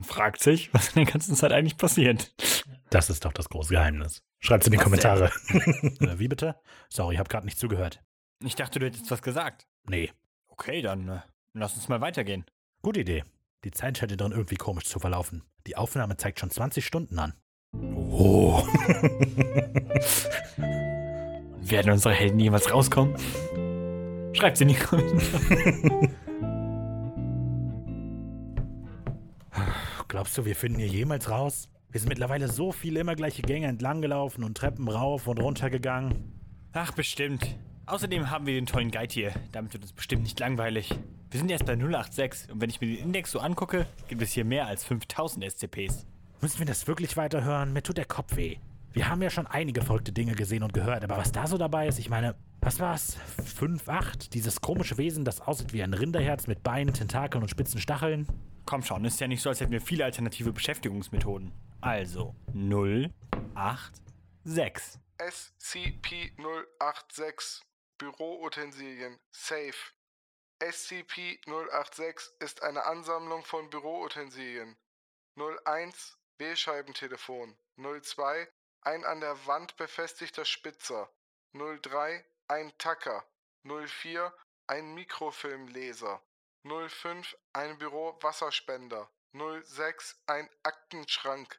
Fragt sich, was in der ganzen Zeit eigentlich passiert. Das ist doch das große Geheimnis. Schreibt's in die Was Kommentare. [LAUGHS] äh, wie bitte? Sorry, ich habe gerade nicht zugehört. Ich dachte, du hättest was gesagt. Nee, Okay, dann äh, lass uns mal weitergehen. gute Idee. Die Zeit scheint drin irgendwie komisch zu verlaufen. Die Aufnahme zeigt schon 20 Stunden an. Oh. [LAUGHS] Werden unsere Helden jemals rauskommen? Schreibt sie in die Kommentare. [LAUGHS] Glaubst du, wir finden hier jemals raus? Wir sind mittlerweile so viele immer gleiche Gänge entlang gelaufen und Treppen rauf und runter gegangen. Ach, bestimmt. Außerdem haben wir den tollen Guide hier. Damit wird uns bestimmt nicht langweilig. Wir sind erst bei 086 und wenn ich mir den Index so angucke, gibt es hier mehr als 5000 SCPs. Müssen wir das wirklich weiterhören? Mir tut der Kopf weh. Wir haben ja schon einige verrückte Dinge gesehen und gehört, aber was da so dabei ist, ich meine, was war's? 5, 8? Dieses komische Wesen, das aussieht wie ein Rinderherz mit Beinen, Tentakeln und spitzen Stacheln? Komm schon, ist ja nicht so, als hätten wir viele alternative Beschäftigungsmethoden. Also 086. SCP-086 Büroutensilien Safe. SCP-086 ist eine Ansammlung von Büroutensilien. 01 Wählscheibentelefon. 02 ein an der Wand befestigter Spitzer. 03 ein Tacker. 04 ein Mikrofilmleser 05 ein Bürowasserspender 06 ein Aktenschrank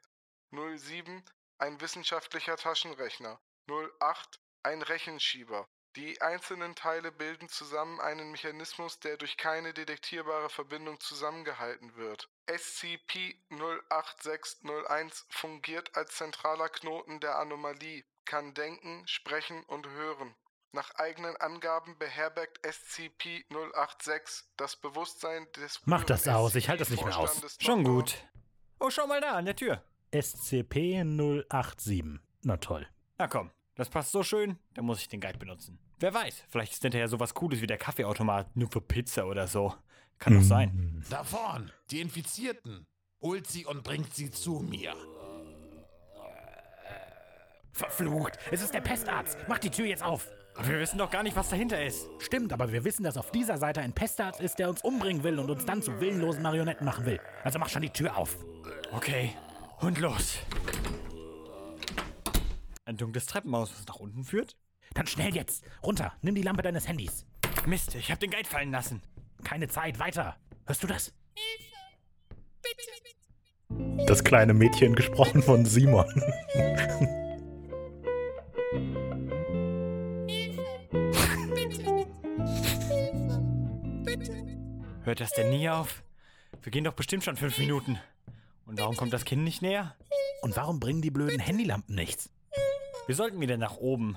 07 ein wissenschaftlicher Taschenrechner 08 ein Rechenschieber. Die einzelnen Teile bilden zusammen einen Mechanismus, der durch keine detektierbare Verbindung zusammengehalten wird. SCP-08601 fungiert als zentraler Knoten der Anomalie, kann denken, sprechen und hören. Nach eigenen Angaben beherbergt SCP-086 das Bewusstsein des Mach das aus, ich halte das nicht mehr aus. Schon gut. Oh, schau mal da an der Tür. SCP-087. Na toll. Na komm, das passt so schön, da muss ich den Guide benutzen. Wer weiß, vielleicht ist hinterher sowas Cooles wie der Kaffeeautomat nur für Pizza oder so. Kann doch sein. Mm. Da vorn, die Infizierten. Holt sie und bringt sie zu mir. Verflucht. Es ist der Pestarzt. Mach die Tür jetzt auf. Aber wir wissen doch gar nicht, was dahinter ist. Stimmt, aber wir wissen, dass auf dieser Seite ein Pestarzt ist, der uns umbringen will und uns dann zu willenlosen Marionetten machen will. Also mach schon die Tür auf. Okay, und los. Ein dunkles Treppenhaus, was nach unten führt? Dann schnell jetzt. Runter. Nimm die Lampe deines Handys. Mist, ich hab den Guide fallen lassen. Keine Zeit. Weiter. Hörst du das? Das kleine Mädchen gesprochen von Simon. [LAUGHS] Hört das denn nie auf? Wir gehen doch bestimmt schon fünf Minuten. Und warum kommt das Kind nicht näher? Und warum bringen die blöden Handylampen nichts? Wir sollten wieder nach oben.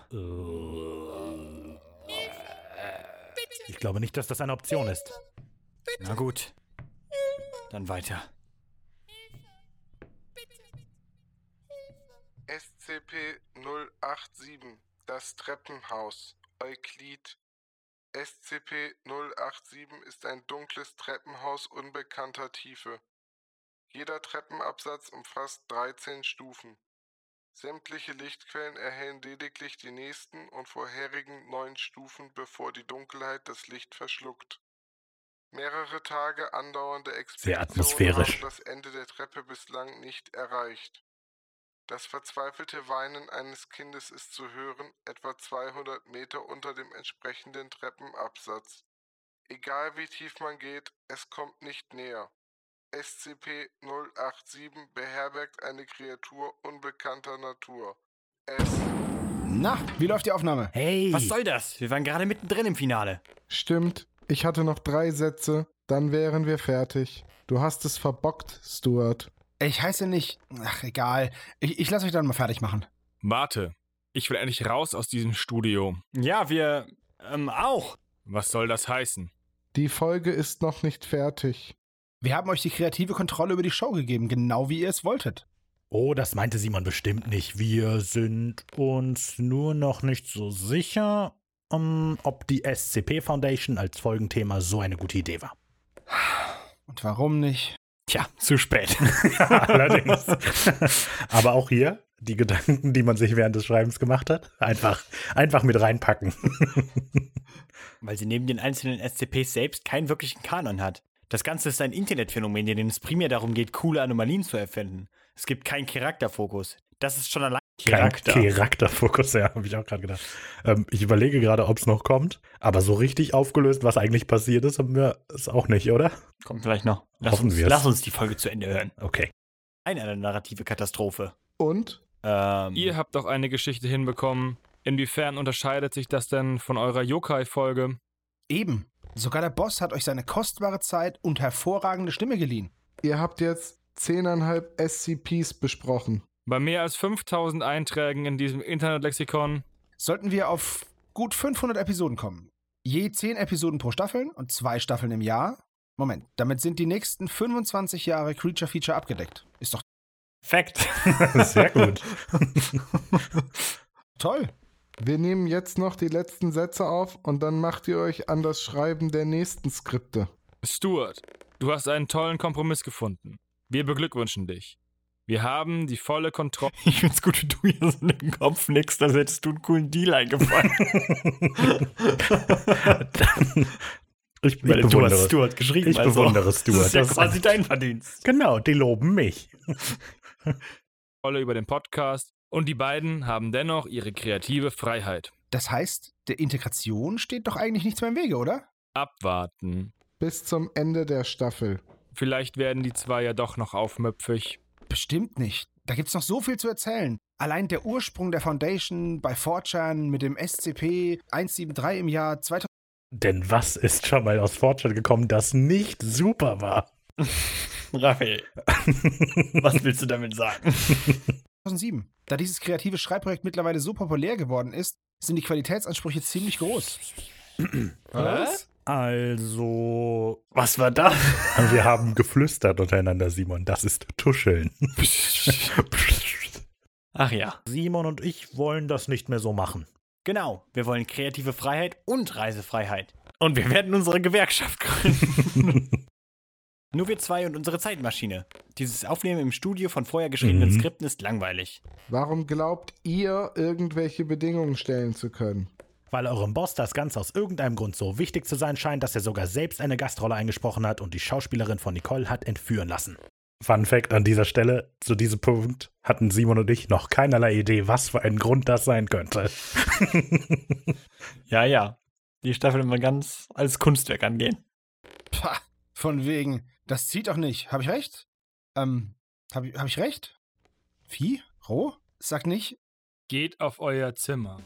Ich glaube nicht, dass das eine Option ist. Na gut. Dann weiter. SCP-087, das Treppenhaus, Euklid. SCP-087 ist ein dunkles Treppenhaus unbekannter Tiefe. Jeder Treppenabsatz umfasst 13 Stufen. Sämtliche Lichtquellen erhellen lediglich die nächsten und vorherigen neun Stufen, bevor die Dunkelheit das Licht verschluckt. Mehrere Tage andauernde Expeditionen haben das Ende der Treppe bislang nicht erreicht. Das verzweifelte Weinen eines Kindes ist zu hören, etwa 200 Meter unter dem entsprechenden Treppenabsatz. Egal wie tief man geht, es kommt nicht näher. SCP-087 beherbergt eine Kreatur unbekannter Natur. Es Na, wie läuft die Aufnahme? Hey! Was soll das? Wir waren gerade mittendrin im Finale. Stimmt, ich hatte noch drei Sätze, dann wären wir fertig. Du hast es verbockt, Stuart. Ich heiße nicht. Ach, egal. Ich, ich lasse euch dann mal fertig machen. Warte. Ich will endlich raus aus diesem Studio. Ja, wir ähm, auch. Was soll das heißen? Die Folge ist noch nicht fertig. Wir haben euch die kreative Kontrolle über die Show gegeben, genau wie ihr es wolltet. Oh, das meinte Simon bestimmt nicht. Wir sind uns nur noch nicht so sicher, um, ob die SCP Foundation als Folgenthema so eine gute Idee war. Und warum nicht? Tja, zu spät. [LAUGHS] [LAUGHS] Allerdings. Aber auch hier die Gedanken, die man sich während des Schreibens gemacht hat, einfach, einfach mit reinpacken. [LAUGHS] Weil sie neben den einzelnen SCPs selbst keinen wirklichen Kanon hat. Das Ganze ist ein Internetphänomen, in dem es primär darum geht, coole Anomalien zu erfinden. Es gibt keinen Charakterfokus. Das ist schon allein Charakter. Kein Charakterfokus, ja, habe ich auch gerade gedacht. Ähm, ich überlege gerade, ob es noch kommt, aber so richtig aufgelöst, was eigentlich passiert ist, haben wir es auch nicht, oder? Kommt vielleicht noch. Lass Hoffen uns, wir's. lass uns die Folge zu Ende hören. Okay. Eine narrative Katastrophe. Und? Ähm, Ihr habt doch eine Geschichte hinbekommen. Inwiefern unterscheidet sich das denn von eurer Yokai-Folge? Eben. Sogar der Boss hat euch seine kostbare Zeit und hervorragende Stimme geliehen. Ihr habt jetzt 10,5 SCPs besprochen. Bei mehr als 5000 Einträgen in diesem Internetlexikon Sollten wir auf gut 500 Episoden kommen. Je 10 Episoden pro Staffel und zwei Staffeln im Jahr. Moment, damit sind die nächsten 25 Jahre Creature Feature abgedeckt. Ist doch Fact. [LAUGHS] Sehr gut. [LAUGHS] toll. Wir nehmen jetzt noch die letzten Sätze auf und dann macht ihr euch an das Schreiben der nächsten Skripte. Stuart, du hast einen tollen Kompromiss gefunden. Wir beglückwünschen dich. Wir haben die volle Kontrolle. [LAUGHS] Ich find's gut, wie du hier so in den Kopf nickst, als hättest du einen coolen Deal eingefallen. Ich, ich Weil du bewundere hast Stuart geschrieben. Ich also. bewundere Stuart. Das ist ja Das quasi ein- dein Verdienst. Genau, die loben mich. Kontrolle über den Podcast und die beiden haben dennoch ihre kreative Freiheit. Das heißt, der Integration steht doch eigentlich nichts mehr im Wege, oder? Abwarten. Bis zum Ende der Staffel. Vielleicht werden die zwei ja doch noch aufmüpfig. Bestimmt nicht. Da gibt's noch so viel zu erzählen. Allein der Ursprung der Foundation bei 4chan mit dem SCP 173 im Jahr 2000. Denn was ist schon mal aus Fortschritt gekommen, das nicht super war? [LAUGHS] Raphael, was willst du damit sagen? 2007. Da dieses kreative Schreibprojekt mittlerweile so populär geworden ist, sind die Qualitätsansprüche ziemlich groß. [CLEARS THROAT] Was? Also, Was war das? [LAUGHS] wir haben geflüstert untereinander, Simon. Das ist Tuscheln. [LAUGHS] Ach ja. Simon und ich wollen das nicht mehr so machen. Genau, wir wollen kreative Freiheit und Reisefreiheit. Und wir werden unsere Gewerkschaft gründen. [LAUGHS] [LAUGHS] Nur wir zwei und unsere Zeitmaschine. Dieses Aufnehmen im Studio von vorher geschriebenen Mhm. Skripten ist langweilig. Warum glaubt ihr, irgendwelche Bedingungen stellen zu können? Weil eurem Boss das Ganze aus irgendeinem Grund so wichtig zu sein scheint, dass er sogar selbst eine Gastrolle eingesprochen hat und die Schauspielerin von Nicole hat entführen lassen. Fun Fact an dieser Stelle: Zu diesem Punkt hatten Simon und ich noch keinerlei Idee, was für ein Grund das sein könnte. [LAUGHS] Ja, ja. Die Staffel immer ganz als Kunstwerk angehen. Pah, von wegen. Das zieht doch nicht. Hab ich recht? Ähm, hab ich, hab ich recht? Wie? Roh? Sag nicht. Geht auf euer Zimmer.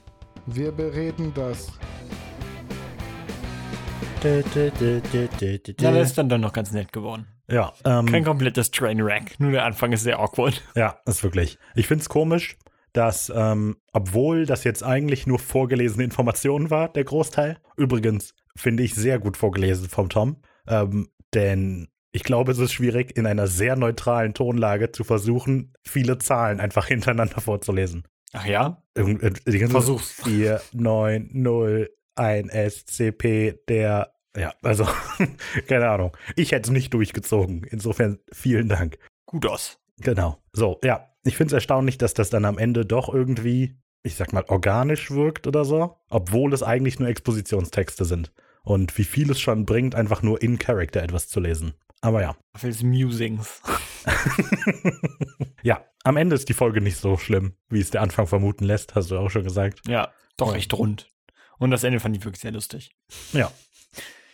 Wir bereden das. Ja, das ist dann doch noch ganz nett geworden. Ja, ähm, Kein komplettes Trainwreck. Nur der Anfang ist sehr awkward. ja, ist wirklich. Ich finde es komisch, dass, ähm, obwohl das jetzt eigentlich nur vorgelesene Informationen war, der Großteil, übrigens finde ich sehr gut vorgelesen vom Tom, ähm, denn ich glaube, es ist schwierig, in einer sehr neutralen Tonlage zu versuchen, viele Zahlen einfach [LAUGHS] hintereinander vorzulesen. Ach ja? Äh, Versuch's. 4, 9, 0, 1 SCP, der, ja, also, [LAUGHS] keine Ahnung. Ich hätte es nicht durchgezogen. Insofern vielen Dank. Gut aus. Genau. So, ja. Ich finde es erstaunlich, dass das dann am Ende doch irgendwie, ich sag mal, organisch wirkt oder so, obwohl es eigentlich nur Expositionstexte sind. Und wie viel es schon bringt, einfach nur in Character etwas zu lesen. Aber ja. Feels Musings. [LAUGHS] ja, am Ende ist die Folge nicht so schlimm, wie es der Anfang vermuten lässt, hast du auch schon gesagt. Ja, doch Oh. echt rund. Und das Ende fand ich wirklich sehr lustig. Ja.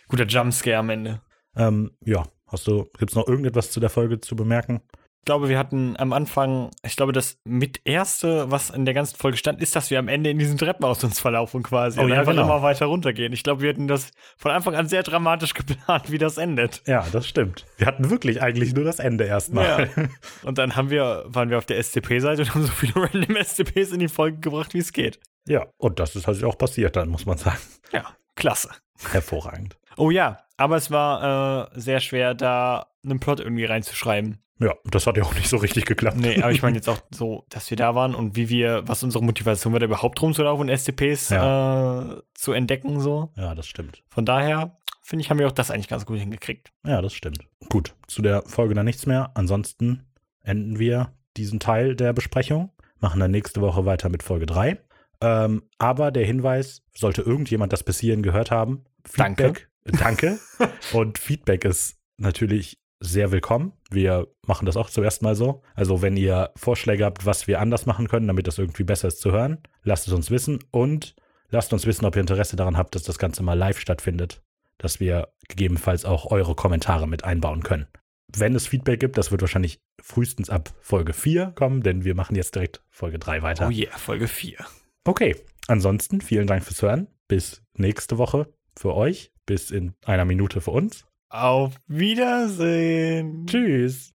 Guter Jumpscare am Ende. Ähm, ja, hast du, gibt's noch irgendetwas zu der Folge zu bemerken? Ich glaube, wir hatten am Anfang, ich glaube, das mit erste, was in der ganzen Folge stand, ist, dass wir am Ende in diesen Treppenhaus uns verlaufen quasi Oh und ja, einfach genau. immer weiter runtergehen. Ich glaube, wir hätten das von Anfang an sehr dramatisch [LAUGHS] geplant, wie das endet. Ja, das stimmt. Wir hatten wirklich eigentlich nur das Ende erstmal. Ja. [LAUGHS] Und dann haben wir, waren wir auf der SCP-Seite und haben so viele [LAUGHS] random SCPs in die Folge gebracht, wie es geht. Ja, und das ist halt auch passiert dann, muss man sagen. Ja, klasse. Hervorragend. Oh ja, aber es war äh, sehr schwer, da einen Plot irgendwie reinzuschreiben. Ja, das hat ja auch nicht so richtig geklappt. Nee, aber ich meine jetzt [LAUGHS] auch so, dass wir da waren und wie wir, was unsere Motivation war, da überhaupt rumzulaufen und SCPs äh, zu entdecken, so. Ja, das stimmt. Von daher, finde ich, haben wir auch das eigentlich ganz gut hingekriegt. Ja, das stimmt. Gut, zu der Folge dann nichts mehr. Ansonsten enden wir diesen Teil der Besprechung, machen dann nächste Woche weiter mit Folge 3. Ähm, aber der Hinweis, sollte irgendjemand das bis hierhin gehört haben, Feedback. Danke. [LAUGHS] Und Feedback ist natürlich sehr willkommen. Wir machen das auch zum ersten Mal so. Also wenn ihr Vorschläge habt, was wir anders machen können, damit das irgendwie besser ist zu hören, lasst es uns wissen und lasst uns wissen, ob ihr Interesse daran habt, dass das Ganze mal live stattfindet, dass wir gegebenenfalls auch eure Kommentare mit einbauen können. Wenn es Feedback gibt, das wird wahrscheinlich frühestens ab Folge 4 kommen, denn wir machen jetzt direkt Folge 3 weiter. Oh yeah, Folge 4. Okay, ansonsten vielen Dank fürs Hören. Bis nächste Woche für euch. Bis in einer Minute für uns. Auf Wiedersehen. Tschüss.